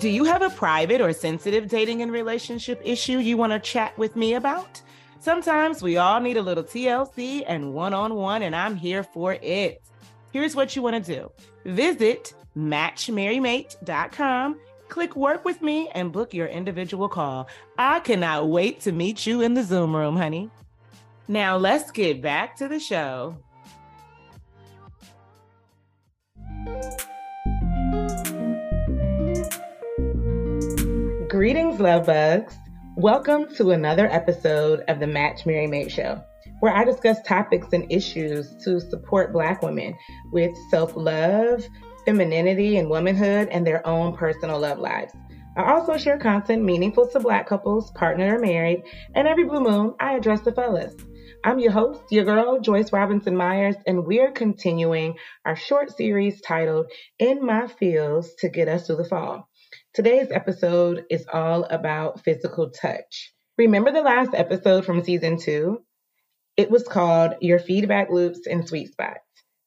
Do you have a private or sensitive dating and relationship issue you want to chat with me about? Sometimes we all need a little TLC and one on one, and I'm here for it. Here's what you want to do visit matchmarrymate.com, click work with me, and book your individual call. I cannot wait to meet you in the Zoom room, honey. Now, let's get back to the show. Greetings, love bugs. Welcome to another episode of the Match Marry Mate Show, where I discuss topics and issues to support Black women with self love, femininity, and womanhood, and their own personal love lives. I also share content meaningful to Black couples, partnered or married, and every blue moon, I address the fellas. I'm your host, your girl, Joyce Robinson Myers, and we're continuing our short series titled In My Feels to Get Us Through the Fall. Today's episode is all about physical touch. Remember the last episode from season two? It was called Your Feedback Loops and Sweet Spots.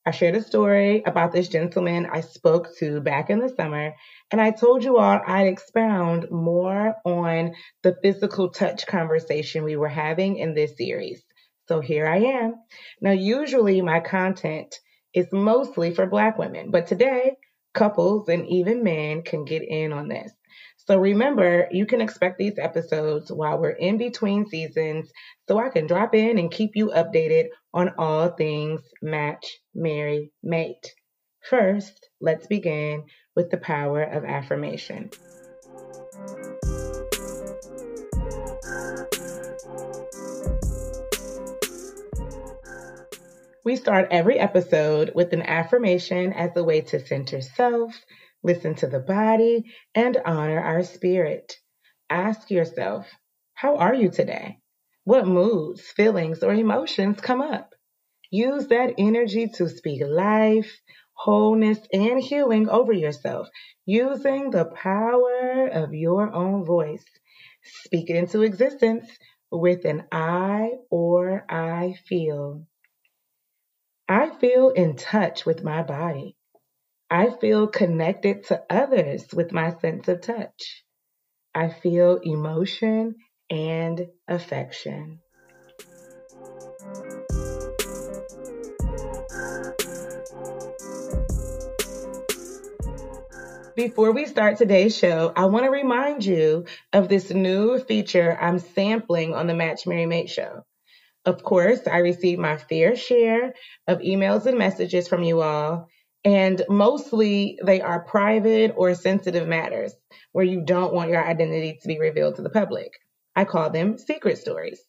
I shared a story about this gentleman I spoke to back in the summer, and I told you all I'd expound more on the physical touch conversation we were having in this series. So here I am. Now, usually my content is mostly for Black women, but today couples and even men can get in on this. So remember, you can expect these episodes while we're in between seasons so I can drop in and keep you updated on all things match, marry, mate. First, let's begin with the power of affirmation. We start every episode with an affirmation as a way to center self, listen to the body, and honor our spirit. Ask yourself, how are you today? What moods, feelings, or emotions come up? Use that energy to speak life, wholeness, and healing over yourself using the power of your own voice. Speak it into existence with an I or I feel. I feel in touch with my body. I feel connected to others with my sense of touch. I feel emotion and affection. Before we start today's show, I want to remind you of this new feature I'm sampling on the Match Marry Mate show. Of course, I receive my fair share of emails and messages from you all, and mostly they are private or sensitive matters where you don't want your identity to be revealed to the public. I call them secret stories.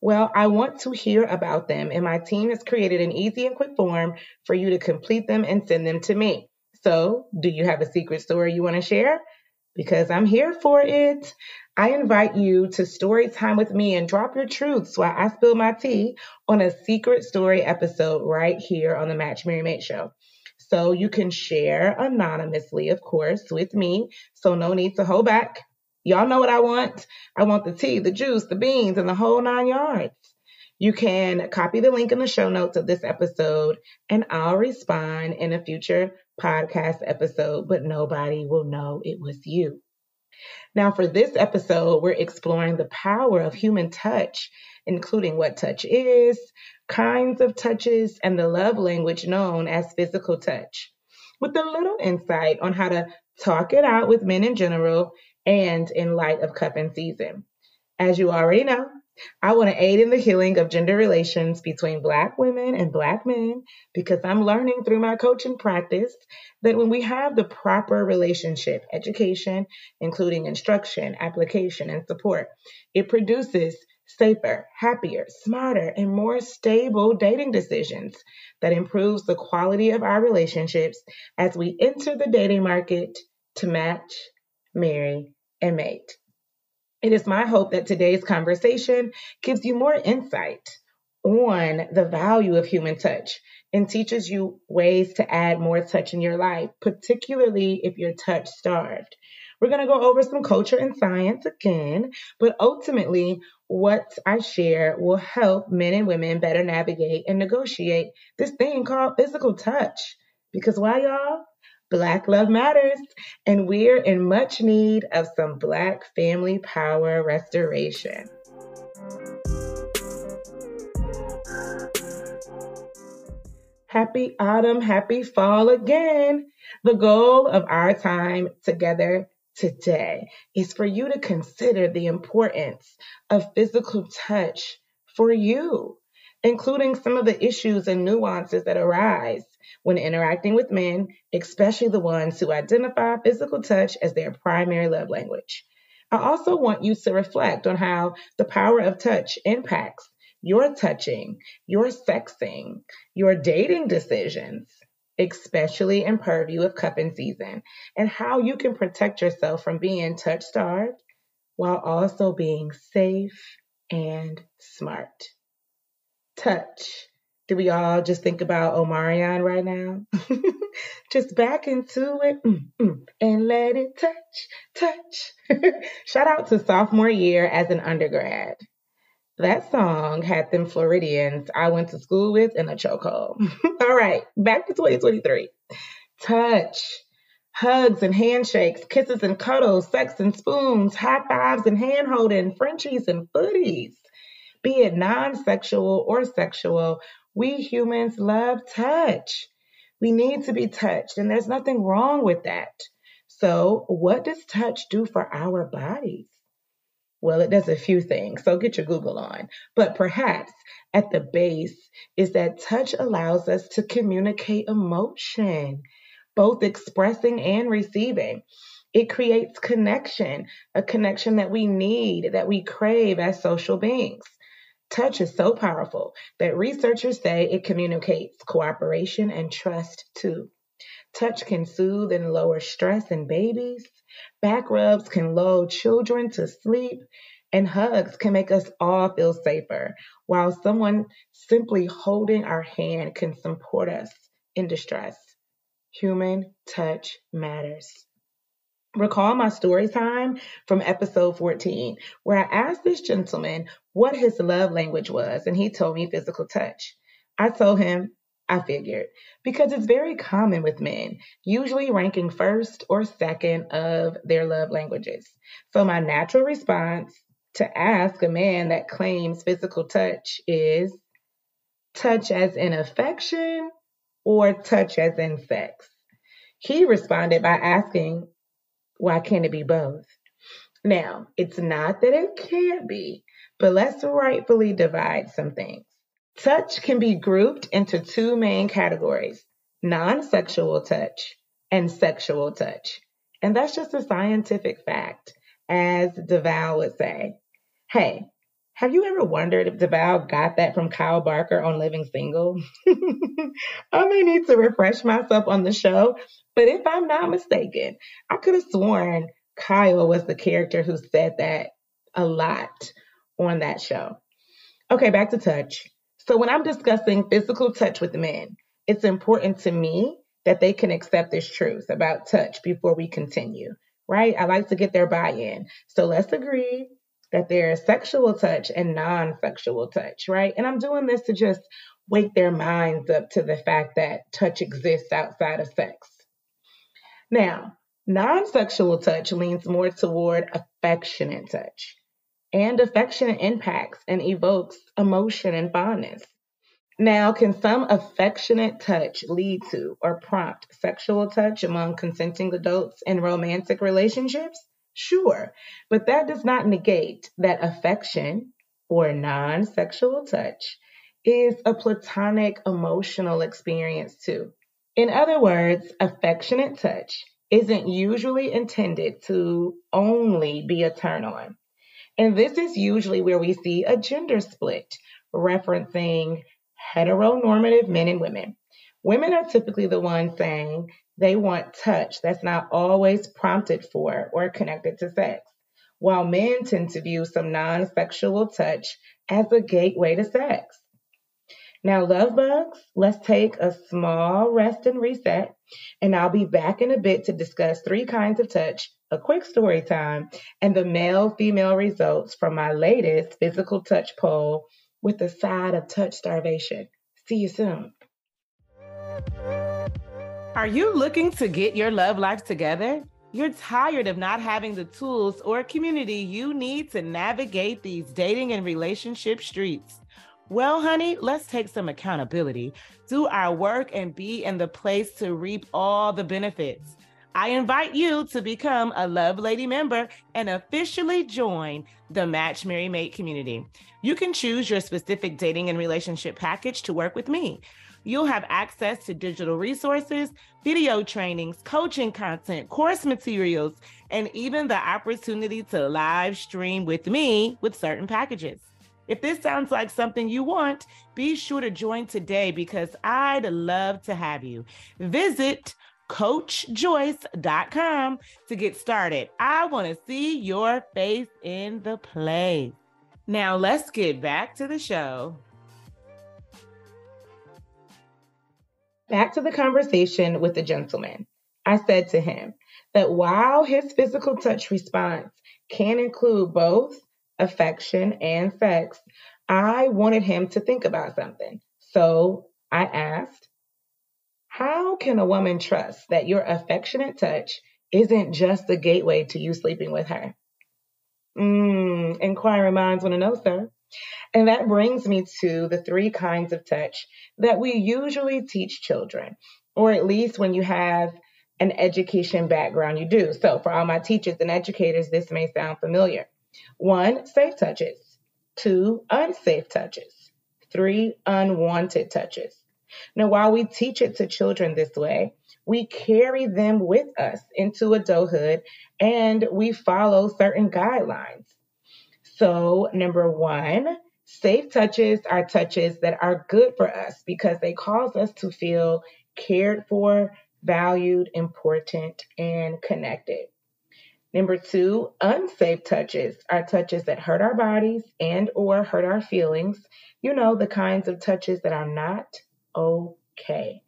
Well, I want to hear about them, and my team has created an easy and quick form for you to complete them and send them to me. So, do you have a secret story you want to share? Because I'm here for it. I invite you to story time with me and drop your truths while I spill my tea on a secret story episode right here on the Match Marry Mate show. So you can share anonymously, of course, with me. So no need to hold back. Y'all know what I want. I want the tea, the juice, the beans, and the whole nine yards. You can copy the link in the show notes of this episode and I'll respond in a future podcast episode, but nobody will know it was you. Now, for this episode, we're exploring the power of human touch, including what touch is, kinds of touches, and the love language known as physical touch, with a little insight on how to talk it out with men in general and in light of cuffing season. As you already know, I want to aid in the healing of gender relations between Black women and Black men because I'm learning through my coaching practice that when we have the proper relationship, education, including instruction, application, and support, it produces safer, happier, smarter, and more stable dating decisions that improves the quality of our relationships as we enter the dating market to match, marry, and mate. It is my hope that today's conversation gives you more insight on the value of human touch and teaches you ways to add more touch in your life, particularly if you're touch starved. We're going to go over some culture and science again, but ultimately, what I share will help men and women better navigate and negotiate this thing called physical touch. Because why, y'all? Black Love Matters, and we're in much need of some Black family power restoration. Happy autumn, happy fall again. The goal of our time together today is for you to consider the importance of physical touch for you, including some of the issues and nuances that arise when interacting with men, especially the ones who identify physical touch as their primary love language. I also want you to reflect on how the power of touch impacts your touching, your sexing, your dating decisions, especially in purview of cuffing season, and how you can protect yourself from being touch starved while also being safe and smart. Touch. Do we all just think about Omarion right now? just back into it mm, mm, and let it touch, touch. Shout out to sophomore year as an undergrad. That song had them Floridians I went to school with in a chokehold. All right, back to 2023. Touch, hugs and handshakes, kisses and cuddles, sex and spoons, high fives and hand holding, Frenchies and footies. Be it non sexual or sexual, we humans love touch. We need to be touched, and there's nothing wrong with that. So, what does touch do for our bodies? Well, it does a few things, so get your Google on. But perhaps at the base is that touch allows us to communicate emotion, both expressing and receiving. It creates connection, a connection that we need, that we crave as social beings. Touch is so powerful that researchers say it communicates cooperation and trust too. Touch can soothe and lower stress in babies. Back rubs can lull children to sleep, and hugs can make us all feel safer, while someone simply holding our hand can support us in distress. Human touch matters. Recall my story time from episode 14, where I asked this gentleman what his love language was, and he told me physical touch. I told him I figured, because it's very common with men, usually ranking first or second of their love languages. So my natural response to ask a man that claims physical touch is touch as in affection or touch as in sex. He responded by asking, why can't it be both? Now, it's not that it can't be, but let's rightfully divide some things. Touch can be grouped into two main categories non sexual touch and sexual touch. And that's just a scientific fact, as DeVal would say. Hey, have you ever wondered if DeVal got that from Kyle Barker on Living Single? I may need to refresh myself on the show, but if I'm not mistaken, I could have sworn Kyle was the character who said that a lot on that show. Okay, back to touch. So when I'm discussing physical touch with men, it's important to me that they can accept this truth about touch before we continue, right? I like to get their buy in. So let's agree that there's sexual touch and non sexual touch, right? And I'm doing this to just wake their minds up to the fact that touch exists outside of sex. Now, non sexual touch leans more toward affectionate touch and affectionate impacts and evokes emotion and fondness. Now, can some affectionate touch lead to or prompt sexual touch among consenting adults in romantic relationships? Sure, but that does not negate that affection or non sexual touch is a platonic emotional experience too. In other words, affectionate touch isn't usually intended to only be a turn on. And this is usually where we see a gender split referencing heteronormative men and women. Women are typically the ones saying they want touch that's not always prompted for or connected to sex, while men tend to view some non sexual touch as a gateway to sex. Now, love bugs, let's take a small rest and reset, and I'll be back in a bit to discuss three kinds of touch, a quick story time, and the male female results from my latest physical touch poll with a side of touch starvation. See you soon. Are you looking to get your love life together? You're tired of not having the tools or community you need to navigate these dating and relationship streets. Well, honey, let's take some accountability, do our work, and be in the place to reap all the benefits. I invite you to become a Love Lady member and officially join the Match Marry Mate community. You can choose your specific dating and relationship package to work with me. You'll have access to digital resources, video trainings, coaching content, course materials, and even the opportunity to live stream with me with certain packages. If this sounds like something you want, be sure to join today because I'd love to have you. Visit coachjoyce.com to get started. I want to see your face in the play. Now, let's get back to the show. Back to the conversation with the gentleman. I said to him that while his physical touch response can include both affection and sex, I wanted him to think about something. So I asked, How can a woman trust that your affectionate touch isn't just the gateway to you sleeping with her? Mmm, inquiring minds want to know, sir. And that brings me to the three kinds of touch that we usually teach children, or at least when you have an education background, you do. So, for all my teachers and educators, this may sound familiar. One, safe touches. Two, unsafe touches. Three, unwanted touches. Now, while we teach it to children this way, we carry them with us into adulthood and we follow certain guidelines. So, number one, safe touches are touches that are good for us because they cause us to feel cared for, valued, important, and connected. Number two, unsafe touches are touches that hurt our bodies and or hurt our feelings. You know, the kinds of touches that are not okay.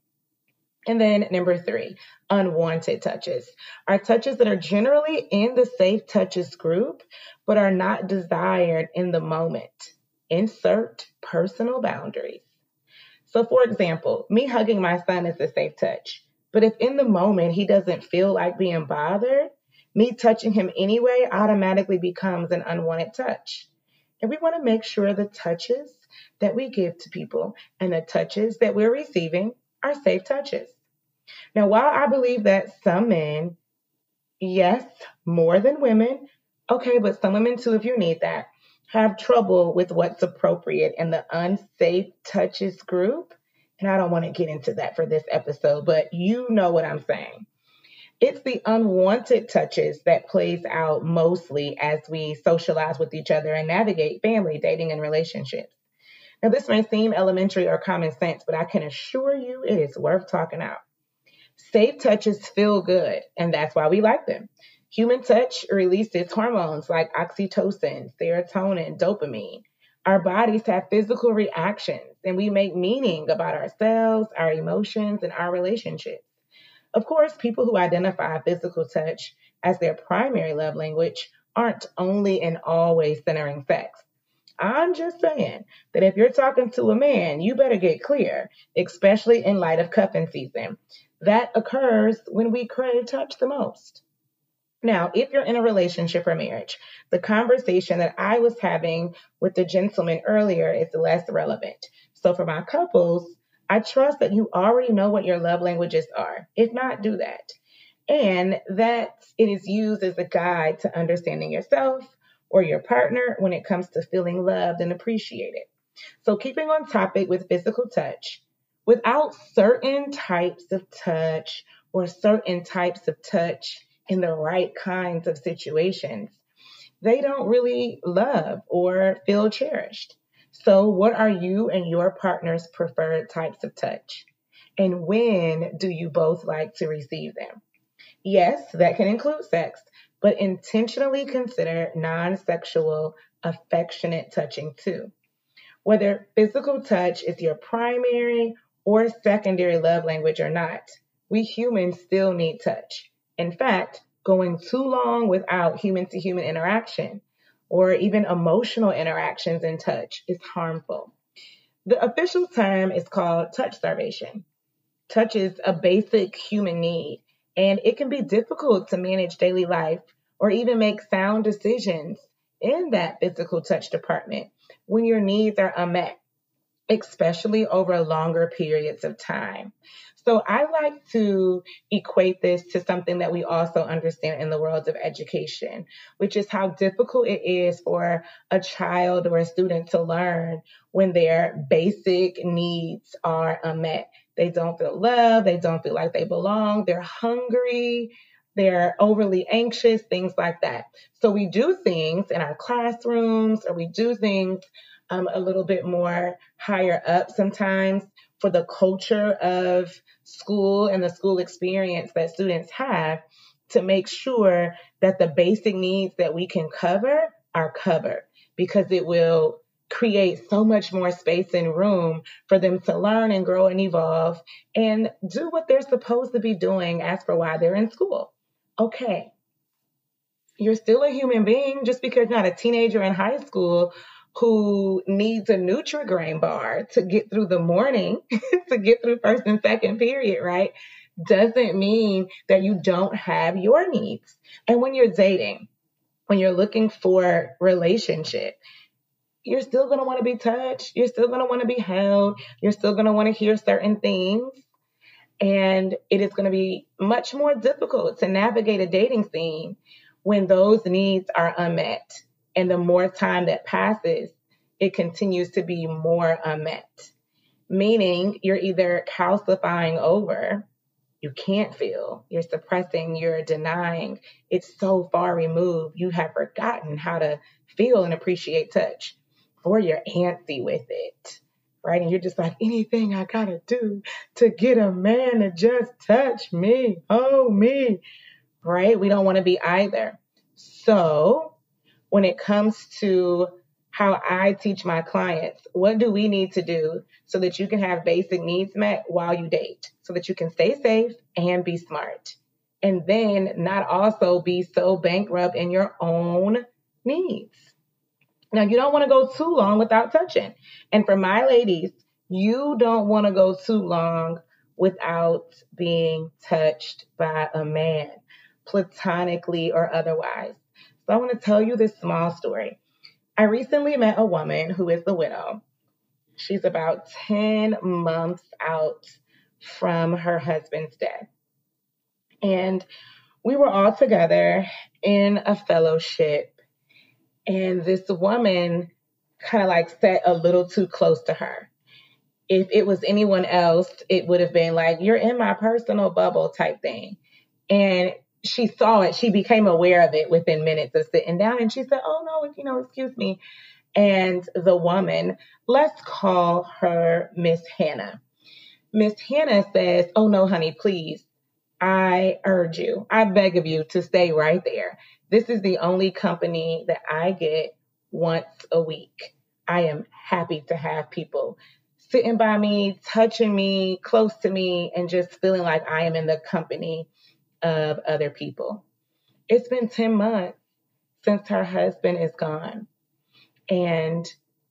And then number three, unwanted touches are touches that are generally in the safe touches group, but are not desired in the moment. Insert personal boundaries. So, for example, me hugging my son is a safe touch, but if in the moment he doesn't feel like being bothered, me touching him anyway automatically becomes an unwanted touch. And we want to make sure the touches that we give to people and the touches that we're receiving are safe touches. Now, while I believe that some men, yes, more than women, okay, but some women too, if you need that, have trouble with what's appropriate in the unsafe touches group. And I don't want to get into that for this episode, but you know what I'm saying. It's the unwanted touches that plays out mostly as we socialize with each other and navigate family, dating, and relationships. Now, this may seem elementary or common sense, but I can assure you it is worth talking out. Safe touches feel good, and that's why we like them. Human touch releases hormones like oxytocin, serotonin, dopamine. Our bodies have physical reactions, and we make meaning about ourselves, our emotions, and our relationships. Of course, people who identify physical touch as their primary love language aren't only and always centering sex. I'm just saying that if you're talking to a man, you better get clear, especially in light of cuffing season. That occurs when we crave touch the most. Now, if you're in a relationship or marriage, the conversation that I was having with the gentleman earlier is less relevant. So for my couples, I trust that you already know what your love languages are. If not, do that. And that it is used as a guide to understanding yourself or your partner when it comes to feeling loved and appreciated. So, keeping on topic with physical touch, without certain types of touch or certain types of touch in the right kinds of situations, they don't really love or feel cherished. So, what are you and your partner's preferred types of touch? And when do you both like to receive them? Yes, that can include sex, but intentionally consider non sexual, affectionate touching too. Whether physical touch is your primary or secondary love language or not, we humans still need touch. In fact, going too long without human to human interaction or even emotional interactions and touch is harmful. The official term is called touch starvation. Touch is a basic human need, and it can be difficult to manage daily life or even make sound decisions in that physical touch department when your needs are unmet, especially over longer periods of time. So I like to equate this to something that we also understand in the world of education, which is how difficult it is for a child or a student to learn when their basic needs are unmet. They don't feel loved, they don't feel like they belong, they're hungry, they're overly anxious, things like that. So we do things in our classrooms or we do things um, a little bit more higher up sometimes for the culture of school and the school experience that students have to make sure that the basic needs that we can cover are covered because it will create so much more space and room for them to learn and grow and evolve and do what they're supposed to be doing as for why they're in school. Okay, you're still a human being just because you're not a teenager in high school who needs a Nutri-Grain bar to get through the morning, to get through first and second period, right? Doesn't mean that you don't have your needs. And when you're dating, when you're looking for relationship, you're still going to want to be touched. You're still going to want to be held. You're still going to want to hear certain things. And it is going to be much more difficult to navigate a dating scene when those needs are unmet. And the more time that passes, it continues to be more unmet. Meaning you're either calcifying over, you can't feel, you're suppressing, you're denying. It's so far removed, you have forgotten how to feel and appreciate touch, or you're antsy with it. Right. And you're just like, anything I gotta do to get a man to just touch me, oh me. Right. We don't want to be either. So when it comes to how I teach my clients, what do we need to do so that you can have basic needs met while you date, so that you can stay safe and be smart, and then not also be so bankrupt in your own needs. Now, you don't want to go too long without touching. And for my ladies, you don't want to go too long without being touched by a man, platonically or otherwise. So I want to tell you this small story. I recently met a woman who is the widow. She's about 10 months out from her husband's death. And we were all together in a fellowship. And this woman kind of like sat a little too close to her. If it was anyone else, it would have been like, you're in my personal bubble type thing. And she saw it, she became aware of it within minutes of sitting down and she said, Oh no, you know, excuse me. And the woman, let's call her Miss Hannah. Miss Hannah says, Oh no, honey, please. I urge you, I beg of you to stay right there. This is the only company that I get once a week. I am happy to have people sitting by me, touching me, close to me, and just feeling like I am in the company of other people. It's been 10 months since her husband is gone, and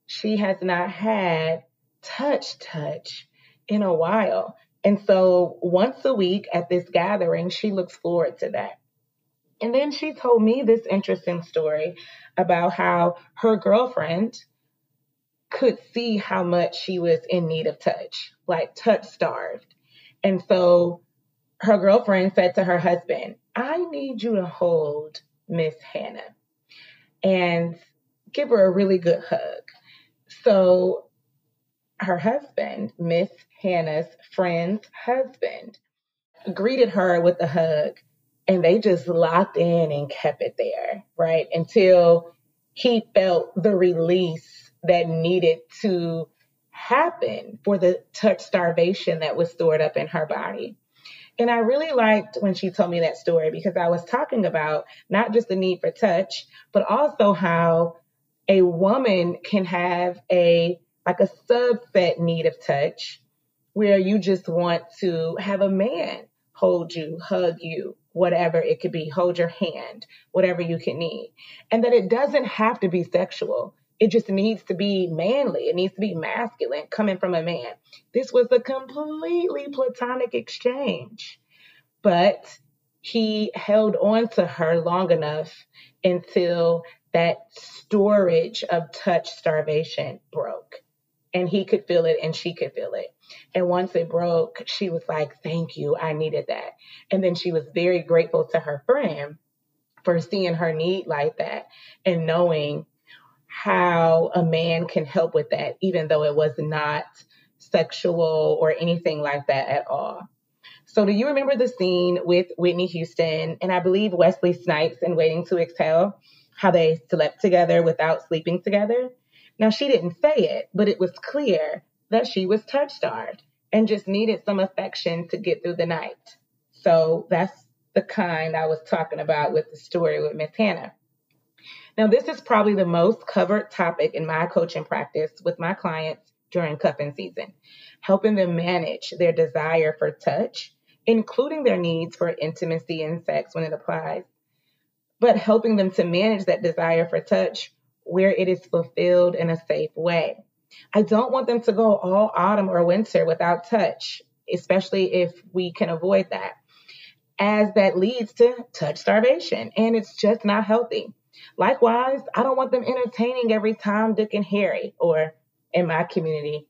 she has not had touch touch in a while. And so once a week at this gathering, she looks forward to that. And then she told me this interesting story about how her girlfriend could see how much she was in need of touch, like touch starved. And so her girlfriend said to her husband, I need you to hold Miss Hannah and give her a really good hug. So her husband, Miss Hannah's friend's husband, greeted her with a hug and they just locked in and kept it there, right? Until he felt the release that needed to happen for the touch starvation that was stored up in her body. And I really liked when she told me that story because I was talking about not just the need for touch, but also how a woman can have a like a subset need of touch where you just want to have a man hold you, hug you, whatever it could be, hold your hand, whatever you can need. And that it doesn't have to be sexual. It just needs to be manly. It needs to be masculine coming from a man. This was a completely platonic exchange. But he held on to her long enough until that storage of touch starvation broke. And he could feel it and she could feel it. And once it broke, she was like, Thank you, I needed that. And then she was very grateful to her friend for seeing her need like that and knowing how a man can help with that, even though it was not sexual or anything like that at all. So, do you remember the scene with Whitney Houston and I believe Wesley Snipes in Waiting to Exhale? How they slept together without sleeping together? Now, she didn't say it, but it was clear that she was touch starved and just needed some affection to get through the night. So, that's the kind I was talking about with the story with Miss Hannah. Now, this is probably the most covered topic in my coaching practice with my clients during cuffing season, helping them manage their desire for touch, including their needs for intimacy and sex when it applies, but helping them to manage that desire for touch where it is fulfilled in a safe way. I don't want them to go all autumn or winter without touch, especially if we can avoid that as that leads to touch starvation. And it's just not healthy. Likewise, I don't want them entertaining every Tom, Dick, and Harry, or in my community,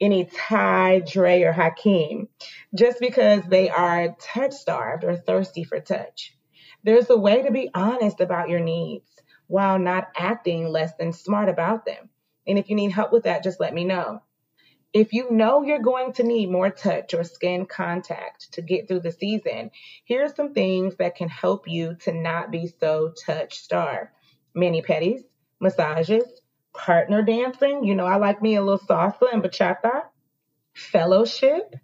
any Ty, Dre, or Hakeem, just because they are touch starved or thirsty for touch. There's a way to be honest about your needs while not acting less than smart about them. And if you need help with that, just let me know. If you know you're going to need more touch or skin contact to get through the season, here are some things that can help you to not be so touch starved. Mani pedis, massages, partner dancing. You know, I like me a little salsa and bachata. Fellowship,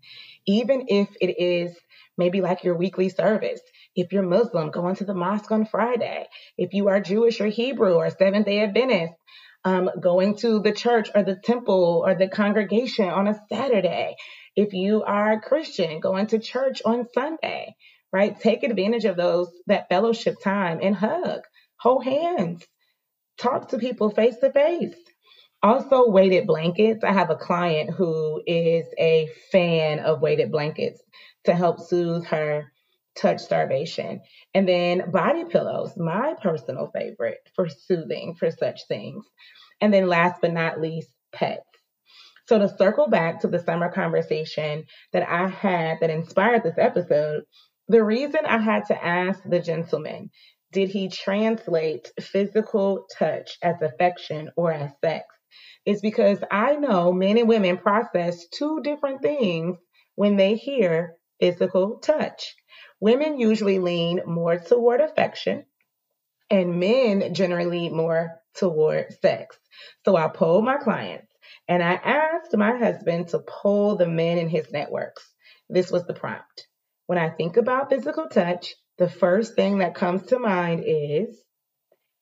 even if it is maybe like your weekly service. If you're Muslim, going to the mosque on Friday. If you are Jewish or Hebrew or Seventh day Adventist, um, going to the church or the temple or the congregation on a Saturday. If you are a Christian, going to church on Sunday, right? Take advantage of those, that fellowship time and hug, hold hands, talk to people face to face. Also, weighted blankets. I have a client who is a fan of weighted blankets to help soothe her touch starvation. And then body pillows, my personal favorite for soothing for such things. And then last but not least, pets. So to circle back to the summer conversation that I had that inspired this episode, the reason I had to ask the gentleman, did he translate physical touch as affection or as sex? Is because I know men and women process two different things when they hear physical touch. Women usually lean more toward affection, and men generally more toward sex. So I polled my clients and I asked my husband to poll the men in his networks. This was the prompt. When I think about physical touch, the first thing that comes to mind is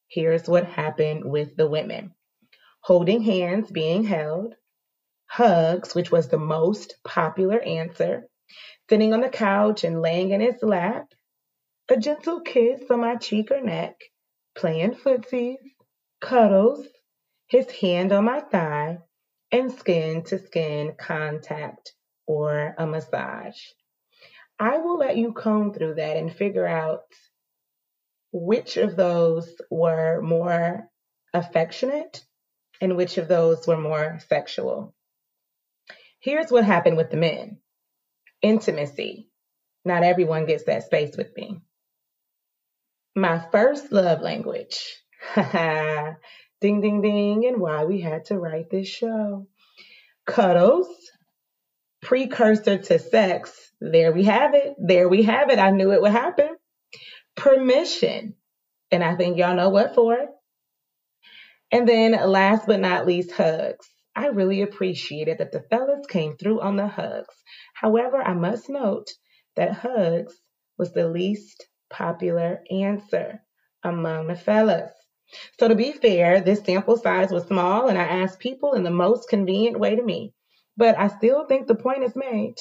here's what happened with the women holding hands, being held, hugs, which was the most popular answer, sitting on the couch and laying in his lap, a gentle kiss on my cheek or neck, playing footsies, cuddles, his hand on my thigh, and skin to skin contact or a massage. I will let you comb through that and figure out which of those were more affectionate and which of those were more sexual. Here's what happened with the men intimacy. Not everyone gets that space with me. My first love language ding, ding, ding, and why we had to write this show. Cuddles, precursor to sex. There we have it. There we have it. I knew it would happen. Permission. And I think y'all know what for. And then last but not least, hugs. I really appreciated that the fellas came through on the hugs. However, I must note that hugs was the least popular answer among the fellas. So to be fair, this sample size was small and I asked people in the most convenient way to me. But I still think the point is made.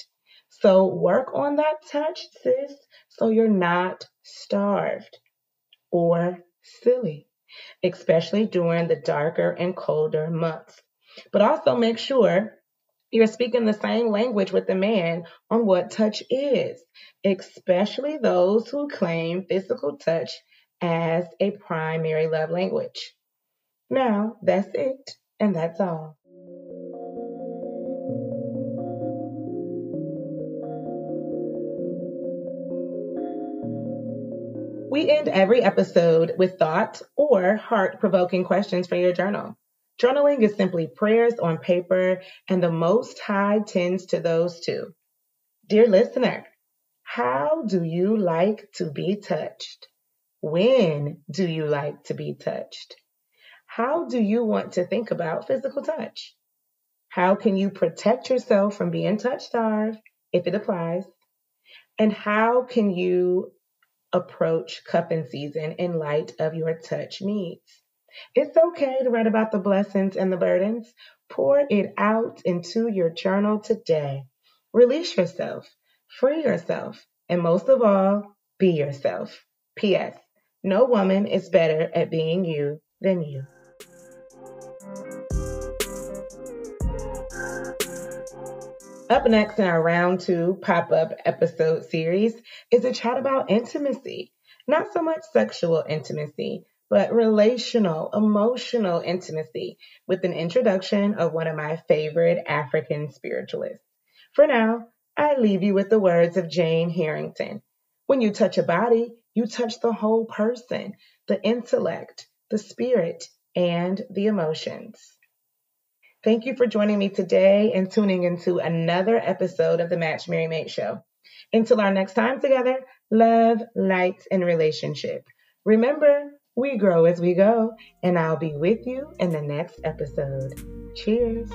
So work on that touch, sis, so you're not starved or silly. especially during the darker and colder months. But also make sure you're speaking the same language with the man on what touch is, especially those who claim physical touch as a primary love language. Now, that's it, and that's all. We end every episode with thought or heart provoking questions for your journal. Journaling is simply prayers on paper, and the Most High tends to those too. Dear listener, how do you like to be touched? When do you like to be touched? How do you want to think about physical touch? How can you protect yourself from being touch starved, if it applies? And how can you approach cuffing season in light of your touch needs? It's okay to write about the blessings and the burdens. Pour it out into your journal today. Release yourself, free yourself, and most of all, be yourself. P.S. No woman is better at being you than you. Up next in our round two pop up episode series is a chat about intimacy. Not so much sexual intimacy, but relational, emotional intimacy with an introduction of one of my favorite African spiritualists. For now, I leave you with the words of Jane Harrington. When you touch a body, you touch the whole person, the intellect, the spirit, and the emotions. Thank you for joining me today and tuning into another episode of the Match Marry Mate Show. Until our next time together, love, light, and relationship. Remember, we grow as we go, and I'll be with you in the next episode. Cheers.